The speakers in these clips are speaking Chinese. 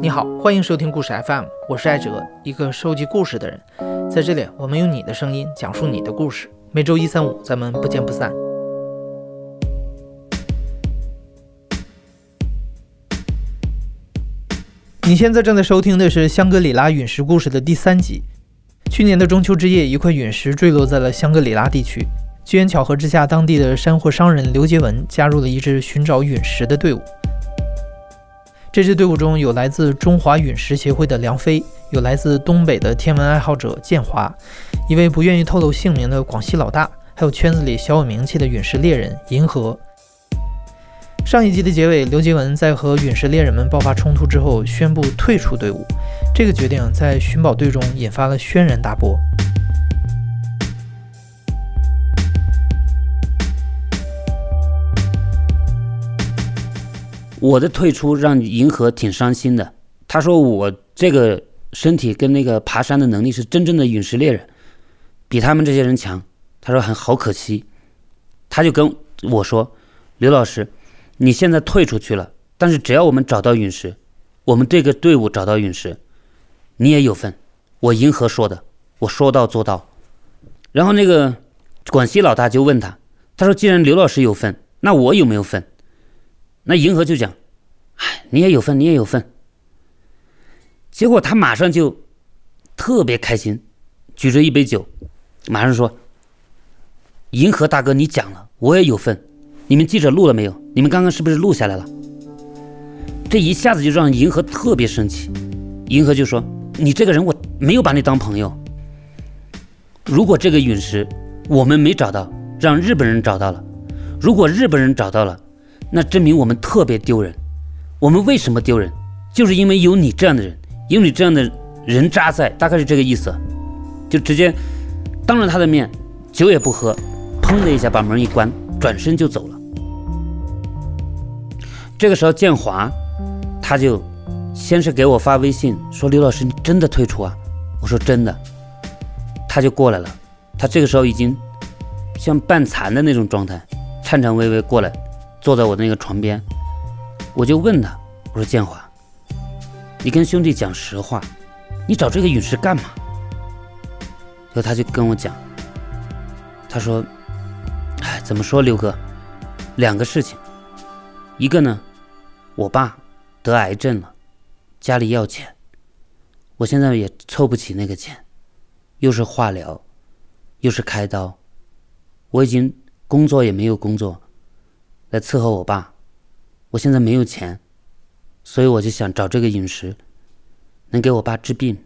你好，欢迎收听故事 FM，我是艾哲，一个收集故事的人。在这里，我们用你的声音讲述你的故事。每周一、三、五，咱们不见不散。你现在正在收听的是《香格里拉陨石故事》的第三集。去年的中秋之夜，一块陨石坠落在了香格里拉地区。机缘巧合之下，当地的山货商人刘杰文加入了一支寻找陨石的队伍。这支队伍中有来自中华陨石协会的梁飞，有来自东北的天文爱好者建华，一位不愿意透露姓名的广西老大，还有圈子里小有名气的陨石猎人银河。上一集的结尾，刘杰文在和陨石猎人们爆发冲突之后，宣布退出队伍。这个决定在寻宝队中引发了轩然大波。我的退出让银河挺伤心的。他说我这个身体跟那个爬山的能力是真正的陨石猎人，比他们这些人强。他说很好可惜。他就跟我说：“刘老师，你现在退出去了，但是只要我们找到陨石，我们这个队伍找到陨石，你也有份。”我银河说的，我说到做到。然后那个广西老大就问他：“他说既然刘老师有份，那我有没有份？”那银河就讲：“哎，你也有份，你也有份。”结果他马上就特别开心，举着一杯酒，马上说：“银河大哥，你讲了，我也有份。你们记者录了没有？你们刚刚是不是录下来了？”这一下子就让银河特别生气。银河就说：“你这个人，我没有把你当朋友。如果这个陨石我们没找到，让日本人找到了，如果日本人找到了。”那证明我们特别丢人。我们为什么丢人？就是因为有你这样的人，有你这样的人渣在，大概是这个意思。就直接当着他的面，酒也不喝，砰的一下把门一关，转身就走了。这个时候，建华他就先是给我发微信说：“刘老师，你真的退出啊？”我说：“真的。”他就过来了。他这个时候已经像半残的那种状态，颤颤巍巍过来。坐在我那个床边，我就问他：“我说建华，你跟兄弟讲实话，你找这个陨石干嘛？”然后他就跟我讲，他说：“哎，怎么说，刘哥，两个事情，一个呢，我爸得癌症了，家里要钱，我现在也凑不起那个钱，又是化疗，又是开刀，我已经工作也没有工作。”来伺候我爸，我现在没有钱，所以我就想找这个陨石，能给我爸治病。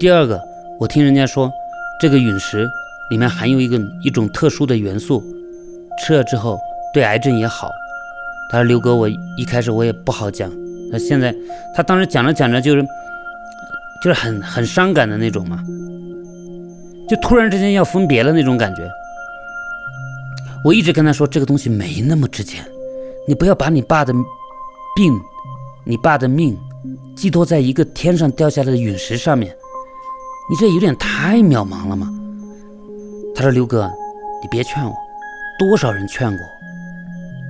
第二个，我听人家说，这个陨石里面含有一个一种特殊的元素，吃了之后对癌症也好。他说：“刘哥，我一开始我也不好讲，那现在他当时讲着讲着就是就是很很伤感的那种嘛，就突然之间要分别了那种感觉。”我一直跟他说，这个东西没那么值钱，你不要把你爸的病、你爸的命寄托在一个天上掉下来的陨石上面，你这有点太渺茫了嘛。他说：“刘哥，你别劝我，多少人劝过，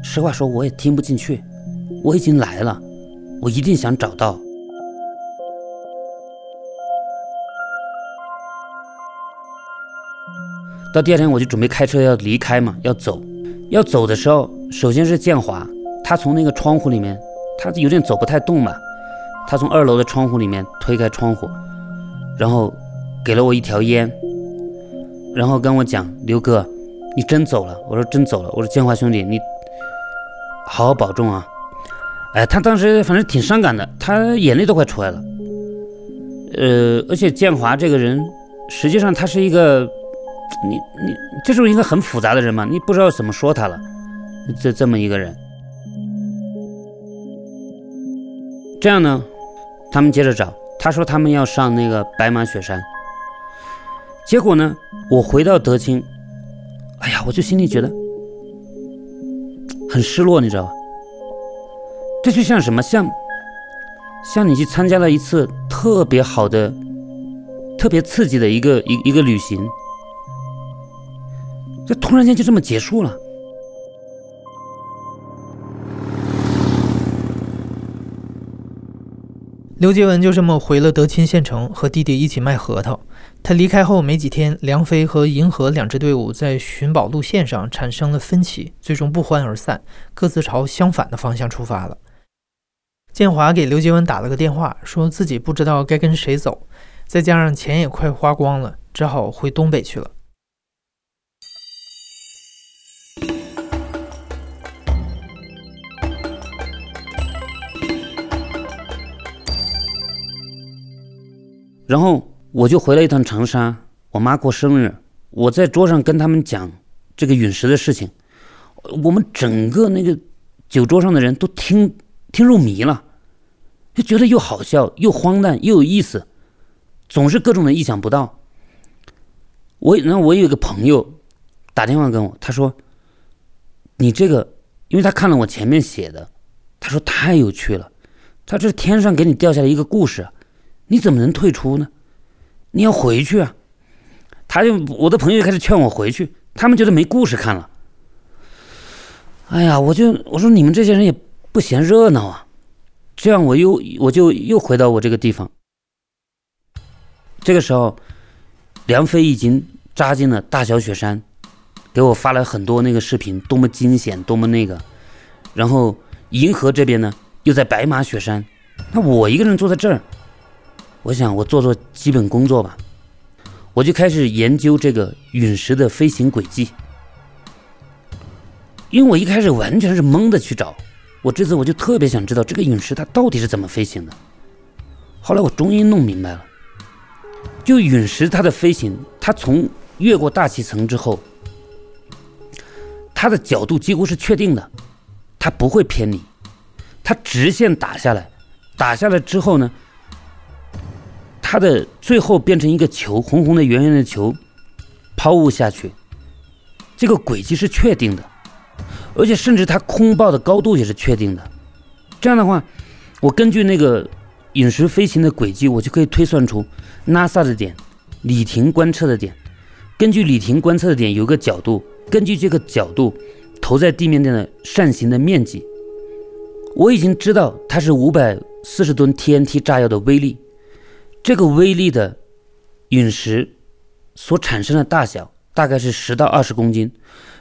实话说我也听不进去。我已经来了，我一定想找到。”到第二天我就准备开车要离开嘛，要走，要走的时候，首先是建华，他从那个窗户里面，他有点走不太动嘛，他从二楼的窗户里面推开窗户，然后给了我一条烟，然后跟我讲：“刘哥，你真走了？”我说：“真走了。”我说：“建华兄弟，你好好保重啊！”哎，他当时反正挺伤感的，他眼泪都快出来了。呃，而且建华这个人，实际上他是一个。你你这是一个很复杂的人嘛？你不知道怎么说他了，这这么一个人。这样呢，他们接着找，他说他们要上那个白马雪山。结果呢，我回到德清，哎呀，我就心里觉得很失落，你知道吧？这就像什么？像像你去参加了一次特别好的、特别刺激的一个一一个旅行。这突然间就这么结束了。刘杰文就这么回了德钦县城，和弟弟一起卖核桃。他离开后没几天，梁飞和银河两支队伍在寻宝路线上产生了分歧，最终不欢而散，各自朝相反的方向出发了。建华给刘杰文打了个电话，说自己不知道该跟谁走，再加上钱也快花光了，只好回东北去了。然后我就回了一趟长沙，我妈过生日，我在桌上跟他们讲这个陨石的事情，我们整个那个酒桌上的人都听听入迷了，就觉得又好笑又荒诞又有意思，总是各种的意想不到。我然后我有一个朋友打电话跟我，他说：“你这个，因为他看了我前面写的，他说太有趣了，他这天上给你掉下来一个故事。”你怎么能退出呢？你要回去啊！他就我的朋友开始劝我回去，他们觉得没故事看了。哎呀，我就我说你们这些人也不嫌热闹啊！这样我又我就又回到我这个地方。这个时候，梁飞已经扎进了大小雪山，给我发了很多那个视频，多么惊险，多么那个。然后银河这边呢，又在白马雪山，那我一个人坐在这儿。我想我做做基本工作吧，我就开始研究这个陨石的飞行轨迹。因为我一开始完全是懵的去找，我这次我就特别想知道这个陨石它到底是怎么飞行的。后来我终于弄明白了，就陨石它的飞行，它从越过大气层之后，它的角度几乎是确定的，它不会偏离，它直线打下来，打下来之后呢？它的最后变成一个球，红红的、圆圆的球，抛物下去。这个轨迹是确定的，而且甚至它空爆的高度也是确定的。这样的话，我根据那个陨石飞行的轨迹，我就可以推算出 NASA 的点，李婷观测的点。根据李婷观测的点有个角度，根据这个角度投在地面的扇形的面积，我已经知道它是五百四十吨 TNT 炸药的威力。这个威力的陨石所产生的大小大概是十到二十公斤，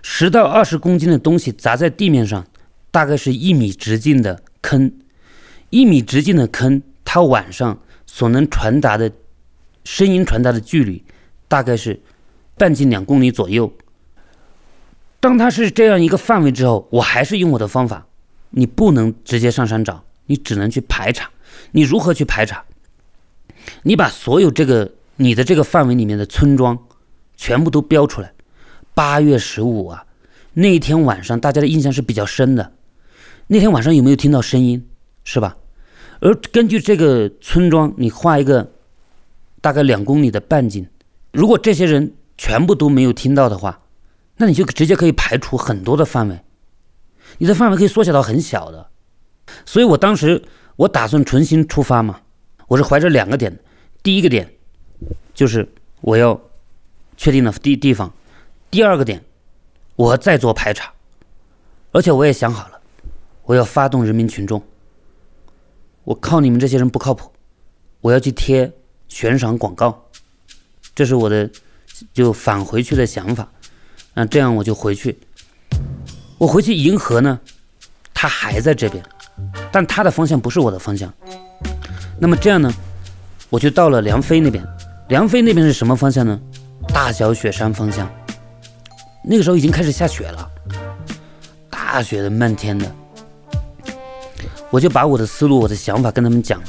十到二十公斤的东西砸在地面上，大概是一米直径的坑，一米直径的坑，它晚上所能传达的声音传达的距离大概是半径两公里左右。当它是这样一个范围之后，我还是用我的方法，你不能直接上山找，你只能去排查。你如何去排查？你把所有这个你的这个范围里面的村庄全部都标出来。八月十五啊，那一天晚上大家的印象是比较深的。那天晚上有没有听到声音？是吧？而根据这个村庄，你画一个大概两公里的半径。如果这些人全部都没有听到的话，那你就直接可以排除很多的范围，你的范围可以缩小到很小的。所以我当时我打算重新出发嘛。我是怀着两个点，第一个点就是我要确定的地地方，第二个点我再做排查，而且我也想好了，我要发动人民群众，我靠你们这些人不靠谱，我要去贴悬赏广告，这是我的就返回去的想法，那这样我就回去，我回去银河呢，他还在这边，但他的方向不是我的方向。那么这样呢，我就到了梁飞那边。梁飞那边是什么方向呢？大小雪山方向。那个时候已经开始下雪了，大雪的漫天的。我就把我的思路、我的想法跟他们讲了。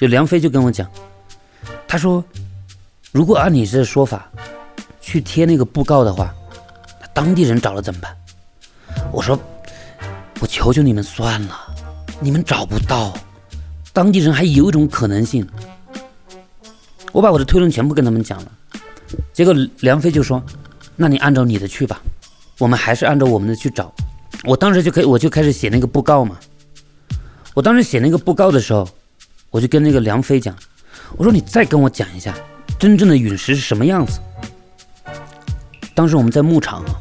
就梁飞就跟我讲，他说，如果按你这说法去贴那个布告的话，那当地人找了怎么办？我说，我求求你们算了，你们找不到。当地人还有一种可能性，我把我的推论全部跟他们讲了，结果梁飞就说：“那你按照你的去吧，我们还是按照我们的去找。”我当时就可以，我就开始写那个布告嘛。我当时写那个布告的时候，我就跟那个梁飞讲：“我说你再跟我讲一下真正的陨石是什么样子。”当时我们在牧场啊，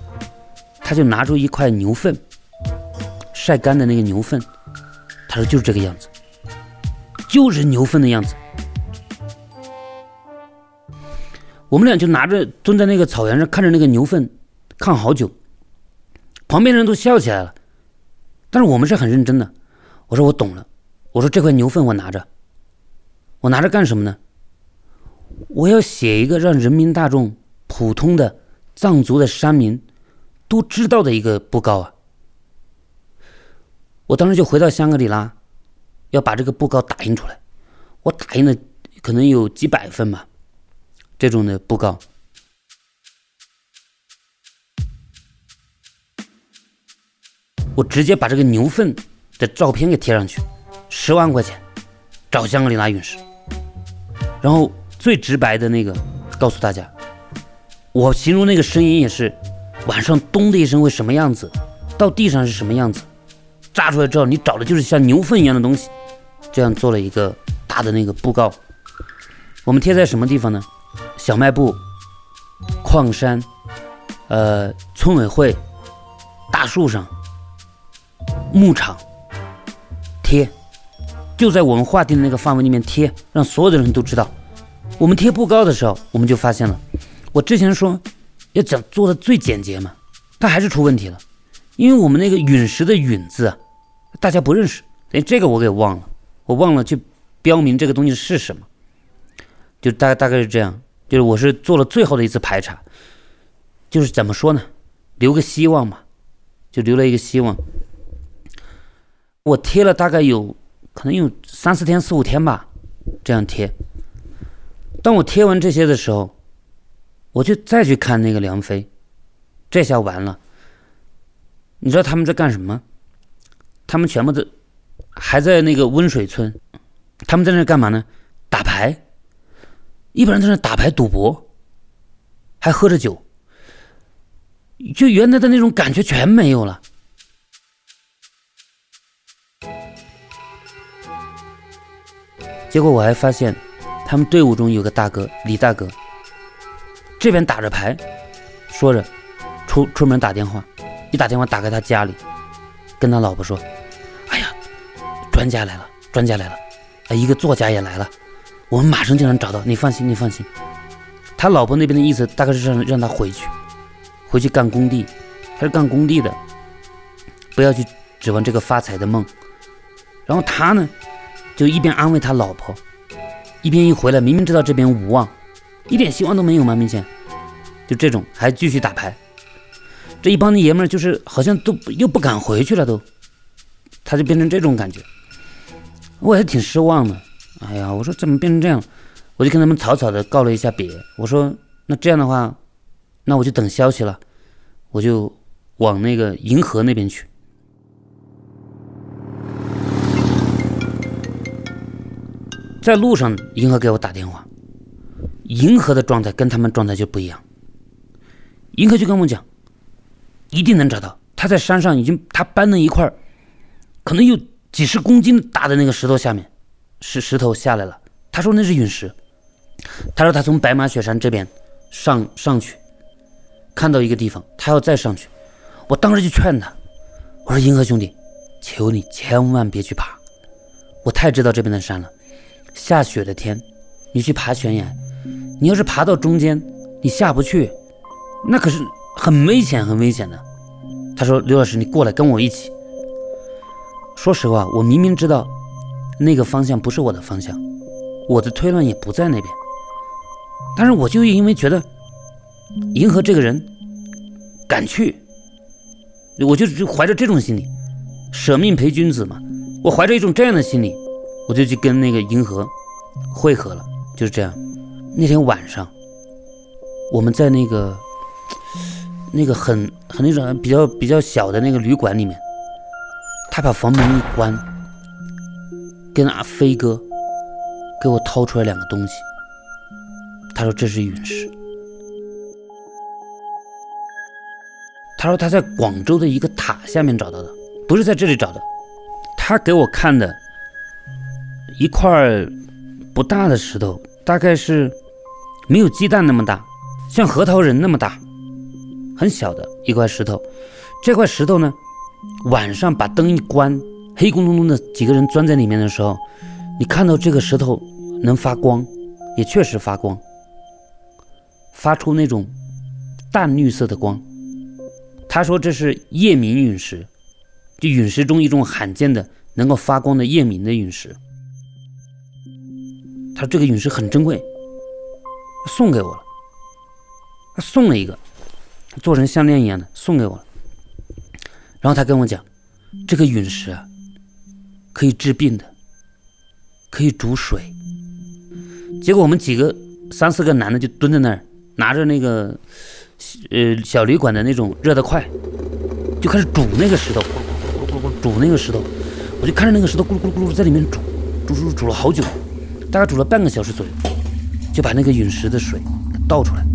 他就拿出一块牛粪，晒干的那个牛粪，他说就是这个样子。就是牛粪的样子。我们俩就拿着蹲在那个草原上看着那个牛粪，看好久，旁边人都笑起来了，但是我们是很认真的。我说我懂了，我说这块牛粪我拿着，我拿着干什么呢？我要写一个让人民大众、普通的藏族的山民都知道的一个布告啊！我当时就回到香格里拉，要把这个布告打印出来。我打印了可能有几百份吧。这种的布告，我直接把这个牛粪的照片给贴上去，十万块钱找香格里拉陨石，然后最直白的那个告诉大家，我形容那个声音也是晚上咚的一声会什么样子，到地上是什么样子，炸出来之后你找的就是像牛粪一样的东西，这样做了一个大的那个布告，我们贴在什么地方呢？小卖部、矿山、呃，村委会、大树上、牧场贴，就在我们划定的那个范围里面贴，让所有的人都知道。我们贴布告的时候，我们就发现了，我之前说要讲做的最简洁嘛，它还是出问题了，因为我们那个陨石的陨字，大家不认识，连这个我给忘了，我忘了去标明这个东西是什么，就大大概是这样。就是我是做了最后的一次排查，就是怎么说呢，留个希望嘛，就留了一个希望。我贴了大概有可能有三四天、四五天吧，这样贴。当我贴完这些的时候，我就再去看那个梁飞，这下完了。你知道他们在干什么？他们全部都还在那个温水村，他们在那干嘛呢？打牌。一般人在那打牌赌博，还喝着酒，就原来的那种感觉全没有了。结果我还发现，他们队伍中有个大哥李大哥，这边打着牌，说着出出门打电话，一打电话打开他家里，跟他老婆说：“，专家来了，专家来了，啊，一个作家也来了。”我们马上就能找到，你放心，你放心。他老婆那边的意思大概是让让他回去，回去干工地，他是干工地的，不要去指望这个发财的梦。然后他呢，就一边安慰他老婆，一边一回来，明明知道这边无望，一点希望都没有吗？明显，就这种还继续打牌。这一帮的爷们就是好像都又不敢回去了，都，他就变成这种感觉，我也挺失望的。哎呀，我说怎么变成这样？我就跟他们草草的告了一下别。我说那这样的话，那我就等消息了，我就往那个银河那边去。在路上，银河给我打电话，银河的状态跟他们状态就不一样。银河就跟我讲，一定能找到。他在山上已经，他搬了一块可能有几十公斤大的那个石头下面。是石头下来了，他说那是陨石。他说他从白马雪山这边上上去，看到一个地方，他要再上去。我当时就劝他，我说银河兄弟，求你千万别去爬，我太知道这边的山了。下雪的天，你去爬悬崖，你要是爬到中间，你下不去，那可是很危险很危险的。他说刘老师，你过来跟我一起。说实话，我明明知道。那个方向不是我的方向，我的推论也不在那边。但是我就因为觉得银河这个人敢去，我就就怀着这种心理，舍命陪君子嘛。我怀着一种这样的心理，我就去跟那个银河汇合了。就是这样。那天晚上，我们在那个那个很很那种比较比较小的那个旅馆里面，他把房门一关。跟阿飞哥给我掏出来两个东西，他说这是陨石。他说他在广州的一个塔下面找到的，不是在这里找的。他给我看的一块不大的石头，大概是没有鸡蛋那么大，像核桃仁那么大，很小的一块石头。这块石头呢，晚上把灯一关。黑咕隆咚的几个人钻在里面的时候，你看到这个石头能发光，也确实发光，发出那种淡绿色的光。他说这是夜明陨石，就陨石中一种罕见的能够发光的夜明的陨石。他说这个陨石很珍贵，送给我了。他送了一个，做成项链一样的送给我了。然后他跟我讲，这个陨石啊，可以治病的，可以煮水。结果我们几个三四个男的就蹲在那儿，拿着那个。呃，小旅馆的那种热的快，就开始煮那个石头，咕噜咕咕咕咕煮那个石头。我就看着那个石头咕噜咕噜咕噜在里面煮，煮煮煮了好久，大概煮了半个小时左右，就把那个陨石的水倒出来，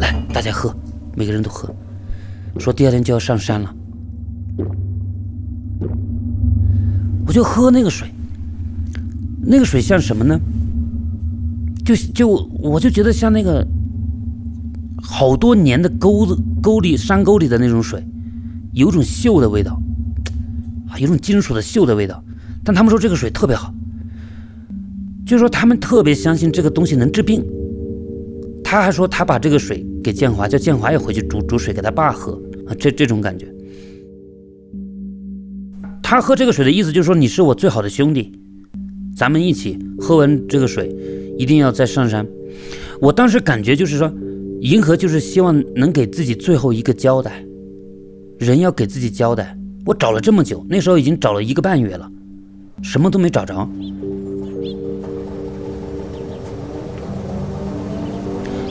来大家喝，每个人都喝。说第二天就要上山了，就喝那个水，那个水像什么呢？就就我就觉得像那个。好多年的沟子沟里山沟里的那种水，有种锈的味道，啊，有种金属的锈的味道。但他们说这个水特别好，就说他们特别相信这个东西能治病。他还说他把这个水给建华，叫建华也回去煮煮水给他爸喝啊，这这种感觉。他喝这个水的意思就是说你是我最好的兄弟，咱们一起喝完这个水，一定要再上山。我当时感觉就是说。银河就是希望能给自己最后一个交代，人要给自己交代。我找了这么久，那时候已经找了一个半月了，什么都没找着。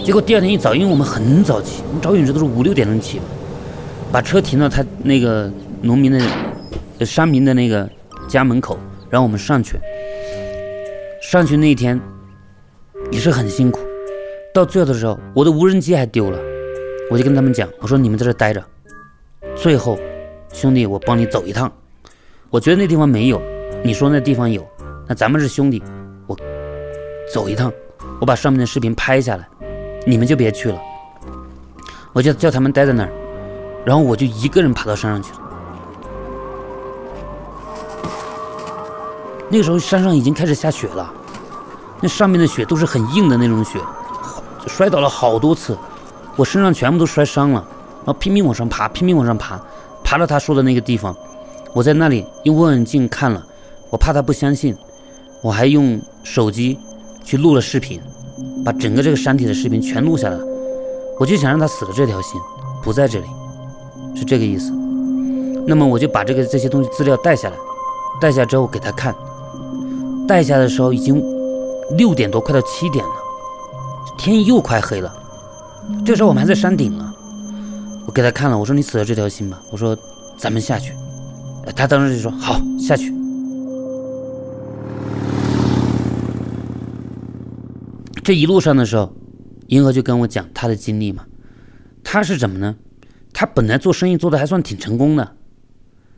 结果第二天一早，因为我们很早起，我们找陨石都是五六点钟起，把车停到他那个农民的山民的那个家门口，然后我们上去。上去那一天也是很辛苦。到最后的时候，我的无人机还丢了，我就跟他们讲，我说你们在这待着，最后，兄弟，我帮你走一趟。我觉得那地方没有，你说那地方有，那咱们是兄弟，我走一趟，我把上面的视频拍下来，你们就别去了。我就叫他们待在那儿，然后我就一个人爬到山上去了。那个时候山上已经开始下雪了，那上面的雪都是很硬的那种雪。摔倒了好多次，我身上全部都摔伤了，然后拼命往上爬，拼命往上爬，爬到他说的那个地方，我在那里用望远镜看了，我怕他不相信，我还用手机去录了视频，把整个这个山体的视频全录下来了，我就想让他死了这条心不在这里，是这个意思。那么我就把这个这些东西资料带下来，带下之后给他看，带下的时候已经六点多，快到七点了。天又快黑了，这时候我们还在山顶呢。我给他看了，我说：“你死了这条心吧。”我说：“咱们下去。”他当时就说：“好，下去。”这一路上的时候，银河就跟我讲他的经历嘛。他是怎么呢？他本来做生意做的还算挺成功的，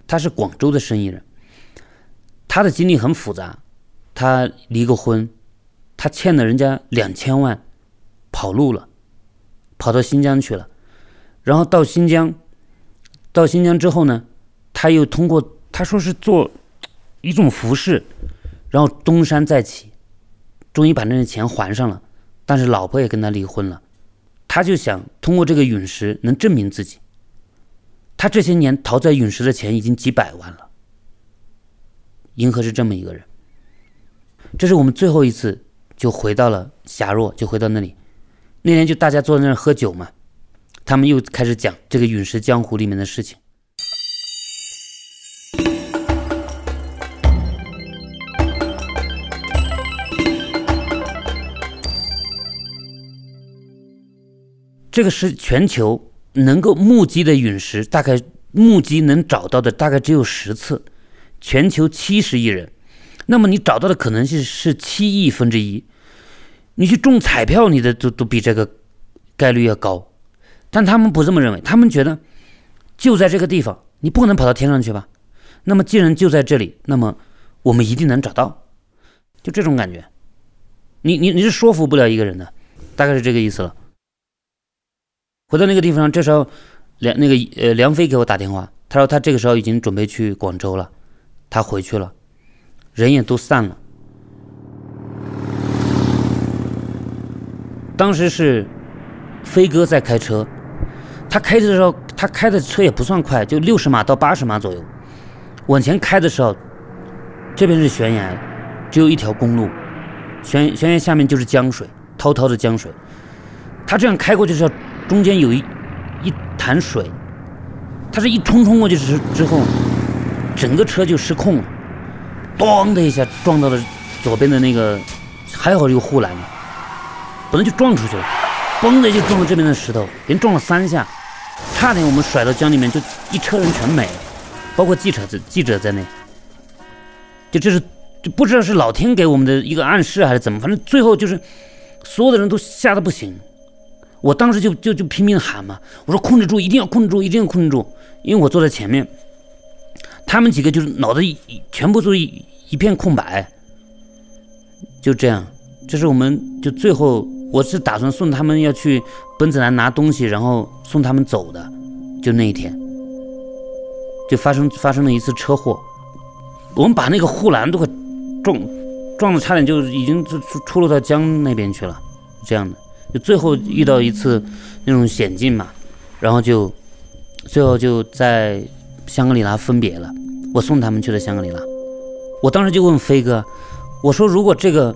他是广州的生意人。他的经历很复杂，他离过婚，他欠了人家两千万。跑路了，跑到新疆去了，然后到新疆，到新疆之后呢，他又通过他说是做一种服饰，然后东山再起，终于把那些钱还上了，但是老婆也跟他离婚了，他就想通过这个陨石能证明自己。他这些年逃在陨石的钱已经几百万了。银河是这么一个人，这是我们最后一次就回到了霞若，就回到那里。那天就大家坐在那儿喝酒嘛，他们又开始讲这个陨石江湖里面的事情。这个是全球能够目击的陨石，大概目击能找到的大概只有十次，全球七十亿人，那么你找到的可能性是七亿分之一。你去中彩票，你的都都比这个概率要高，但他们不这么认为，他们觉得就在这个地方，你不可能跑到天上去吧？那么既然就在这里，那么我们一定能找到，就这种感觉。你你你是说服不了一个人的，大概是这个意思了。回到那个地方，这时候梁那个呃梁飞给我打电话，他说他这个时候已经准备去广州了，他回去了，人也都散了。当时是飞哥在开车他开车的时候他开的车也不算快就六十码到八十码左右。往前开的时候这边是悬崖只有一条公路悬悬崖下面就是江水滔滔的江水。他这样开过去的时候中间有一一潭水他是一冲冲过去之之后整个车就失控了。咣的一下撞到了左边的那个，还好有护栏，本来就撞出去了，嘣的就撞到这边的石头，连撞了三下，差点我们甩到江里面，就一车人全没了，包括记者在记者在内，就这是就不知道是老天给我们的一个暗示还是怎么，反正最后就是所有的人都吓得不行。我当时就就就拼命喊嘛，我说控制住，一定要控制住，一定要控制住，因为我坐在前面，他们几个就是脑子一全部都一一片空白，就这样，这是我们就最后我是打算送他们要去奔子栏拿东西，然后送他们走的，就那一天，就发生发生了一次车祸，我们把那个护栏都快撞撞的差点就已经出出出落到江那边去了，这样的。就最后遇到一次那种险境嘛，然后就最后就在香格里拉分别了。我送他们去了香格里拉。我当时就问飞哥，我说如果这个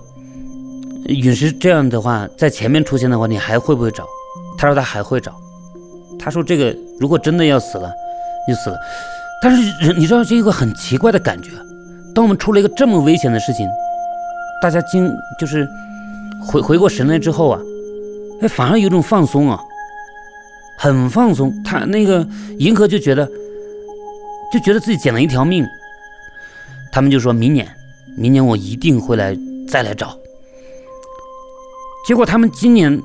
陨石这样的话在前面出现的话，你还会不会找？他说他还会找。他说这个如果真的要死了，就死了。但是人你知道，这一个很奇怪的感觉，当我们出了一个这么危险的事情，大家经就是回回过神来之后啊。哎，反而有种放松啊，很放松。他那个银河就觉得，就觉得自己捡了一条命。他们就说明年，明年我一定会来再来找。结果他们今年，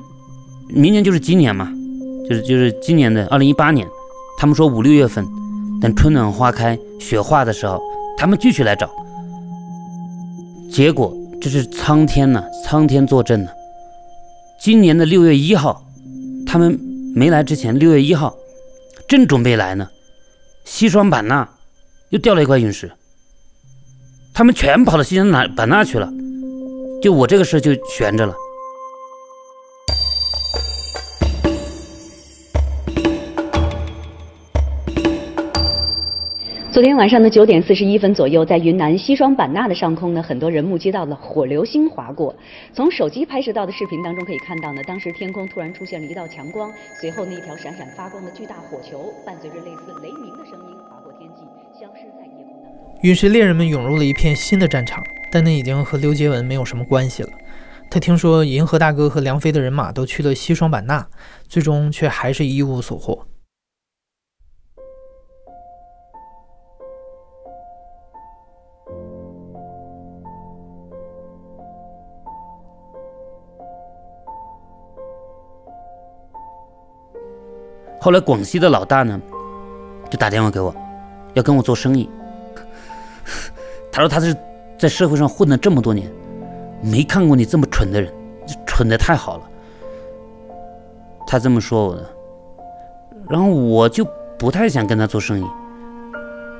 明年就是今年嘛，就是就是今年的二零一八年，他们说五六月份，等春暖花开、雪化的时候，他们继续来找。结果这是苍天呐，苍天作证呢。今年的六月一号，他们没来之前，六月一号正准备来呢，西双版纳又掉了一块陨石，他们全跑到西双版纳去了，就我这个事就悬着了。昨天晚上的九点四十一分左右，在云南西双版纳的上空呢，很多人目击到了火流星划过。从手机拍摄到的视频当中可以看到呢，当时天空突然出现了一道强光，随后那一条闪闪发光的巨大火球，伴随着类似雷鸣的声音划过天际，消失在夜空当中。陨石猎人们涌入了一片新的战场，但那已经和刘杰文没有什么关系了。他听说银河大哥和梁飞的人马都去了西双版纳，最终却还是一无所获。后来广西的老大呢，就打电话给我，要跟我做生意。他说他是在社会上混了这么多年，没看过你这么蠢的人，蠢的太好了。他这么说我的，然后我就不太想跟他做生意，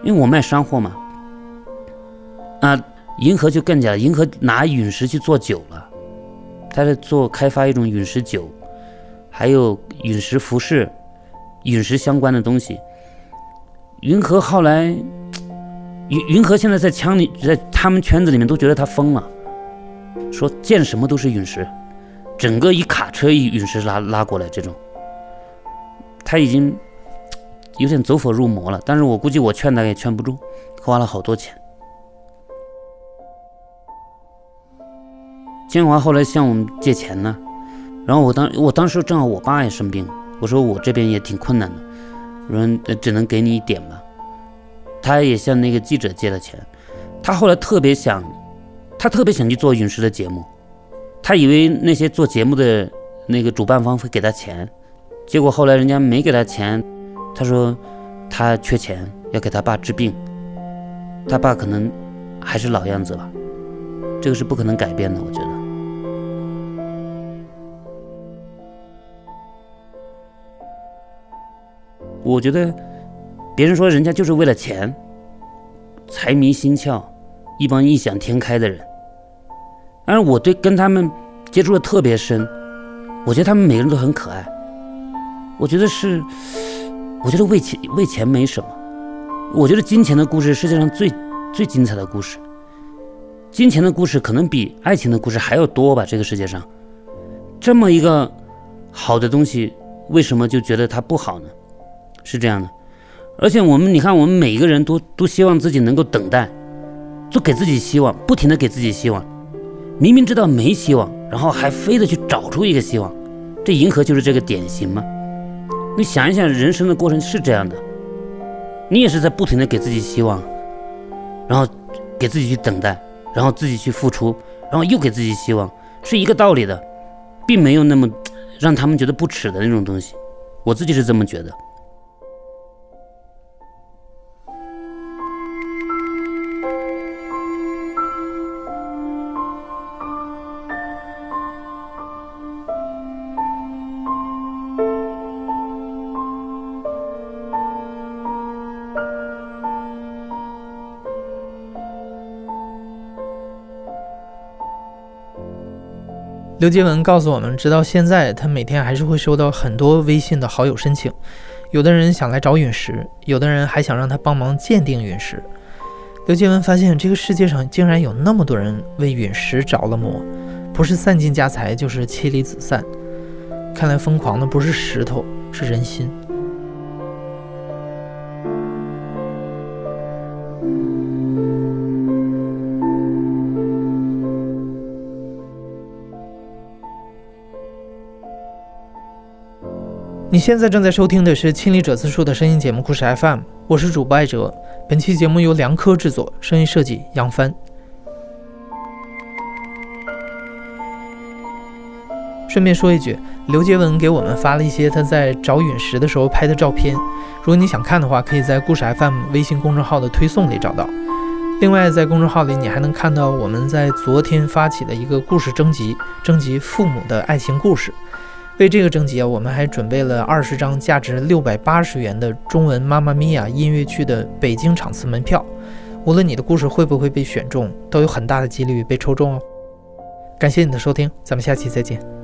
因为我卖山货嘛。啊，银河就更加，银河拿陨石去做酒了，他在做开发一种陨石酒，还有陨石服饰。陨石相关的东西，云河后来，云云河现在在枪里，在他们圈子里面都觉得他疯了，说见什么都是陨石，整个一卡车一陨石拉拉过来这种，他已经有点走火入魔了。但是我估计我劝他也劝不住，花了好多钱。建华后来向我们借钱呢，然后我当我当时正好我爸也生病。我说我这边也挺困难的，我说只能给你一点吧。他也向那个记者借了钱，他后来特别想，他特别想去做陨石的节目，他以为那些做节目的那个主办方会给他钱，结果后来人家没给他钱，他说他缺钱要给他爸治病，他爸可能还是老样子吧，这个是不可能改变的，我觉得。我觉得，别人说人家就是为了钱，财迷心窍，一帮异想天开的人。但是我对跟他们接触的特别深，我觉得他们每个人都很可爱。我觉得是，我觉得为钱为钱没什么。我觉得金钱的故事世界上最最精彩的故事，金钱的故事可能比爱情的故事还要多吧。这个世界上，这么一个好的东西，为什么就觉得它不好呢？是这样的。而且我们，你看，我们每一个人都都希望自己能够等待，就给自己希望，不停的给自己希望。明明知道没希望，然后还非得去找出一个希望，这银河就是这个典型吗？你想一想，人生的过程是这样的，你也是在不停的给自己希望，然后给自己去等待，然后自己去付出，然后又给自己希望，是一个道理的，并没有那么让他们觉得不耻的那种东西。我自己是这么觉得。刘杰文告诉我们，直到现在，他每天还是会收到很多微信的好友申请，有的人想来找陨石，有的人还想让他帮忙鉴定陨石。刘杰文发现，这个世界上竟然有那么多人为陨石着了魔，不是散尽家财，就是妻离子散。看来疯狂的不是石头，是人心。你现在正在收听的是《亲历者自述》的声音节目故事 FM，我是主播艾哲。本期节目由梁科制作，声音设计杨帆。顺便说一句，刘杰文给我们发了一些他在找陨石的时候拍的照片，如果你想看的话，可以在故事 FM 微信公众号的推送里找到。另外，在公众号里你还能看到我们在昨天发起的一个故事征集，征集父母的爱情故事。为这个征集啊，我们还准备了二十张价值六百八十元的中文《妈妈咪呀》音乐剧的北京场次门票。无论你的故事会不会被选中，都有很大的几率被抽中哦。感谢你的收听，咱们下期再见。